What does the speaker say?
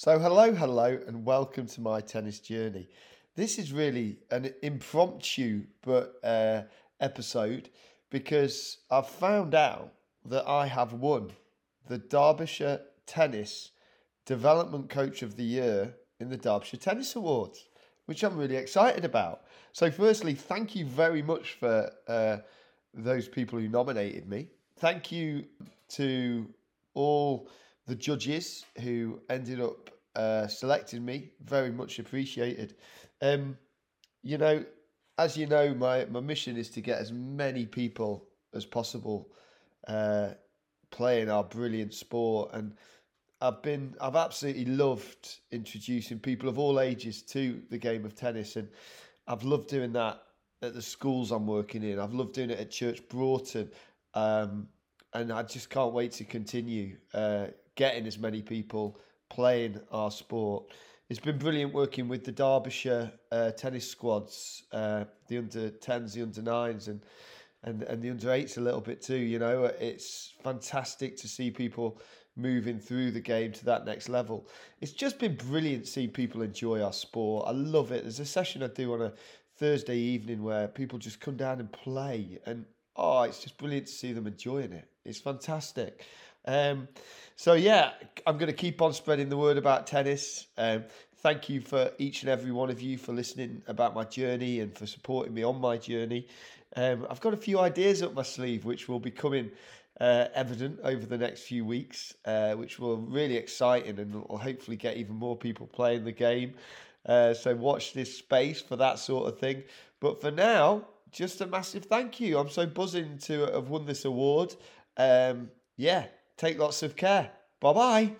So, hello, hello, and welcome to my tennis journey. This is really an impromptu but uh, episode because I've found out that I have won the Derbyshire Tennis Development Coach of the Year in the Derbyshire Tennis Awards, which I'm really excited about. So, firstly, thank you very much for uh, those people who nominated me. Thank you to all the judges who ended up uh, selecting me. Very much appreciated. Um, you know, as you know, my, my mission is to get as many people as possible uh, playing our brilliant sport. And I've been, I've absolutely loved introducing people of all ages to the game of tennis. And I've loved doing that at the schools I'm working in. I've loved doing it at Church Broughton. Um, and I just can't wait to continue uh, getting as many people playing our sport. It's been brilliant working with the Derbyshire uh, tennis squads, uh, the under 10s, the under 9s, and, and, and the under 8s a little bit too. You know, it's fantastic to see people moving through the game to that next level. It's just been brilliant seeing people enjoy our sport. I love it. There's a session I do on a Thursday evening where people just come down and play, and oh, it's just brilliant to see them enjoying it. It's fantastic. Um, so yeah, I'm going to keep on spreading the word about tennis. Um, thank you for each and every one of you for listening about my journey and for supporting me on my journey. Um, I've got a few ideas up my sleeve which will be coming uh, evident over the next few weeks, uh, which will really exciting and will hopefully get even more people playing the game. Uh, so watch this space for that sort of thing. But for now, just a massive thank you. I'm so buzzing to have won this award. Um, yeah, take lots of care. Bye bye.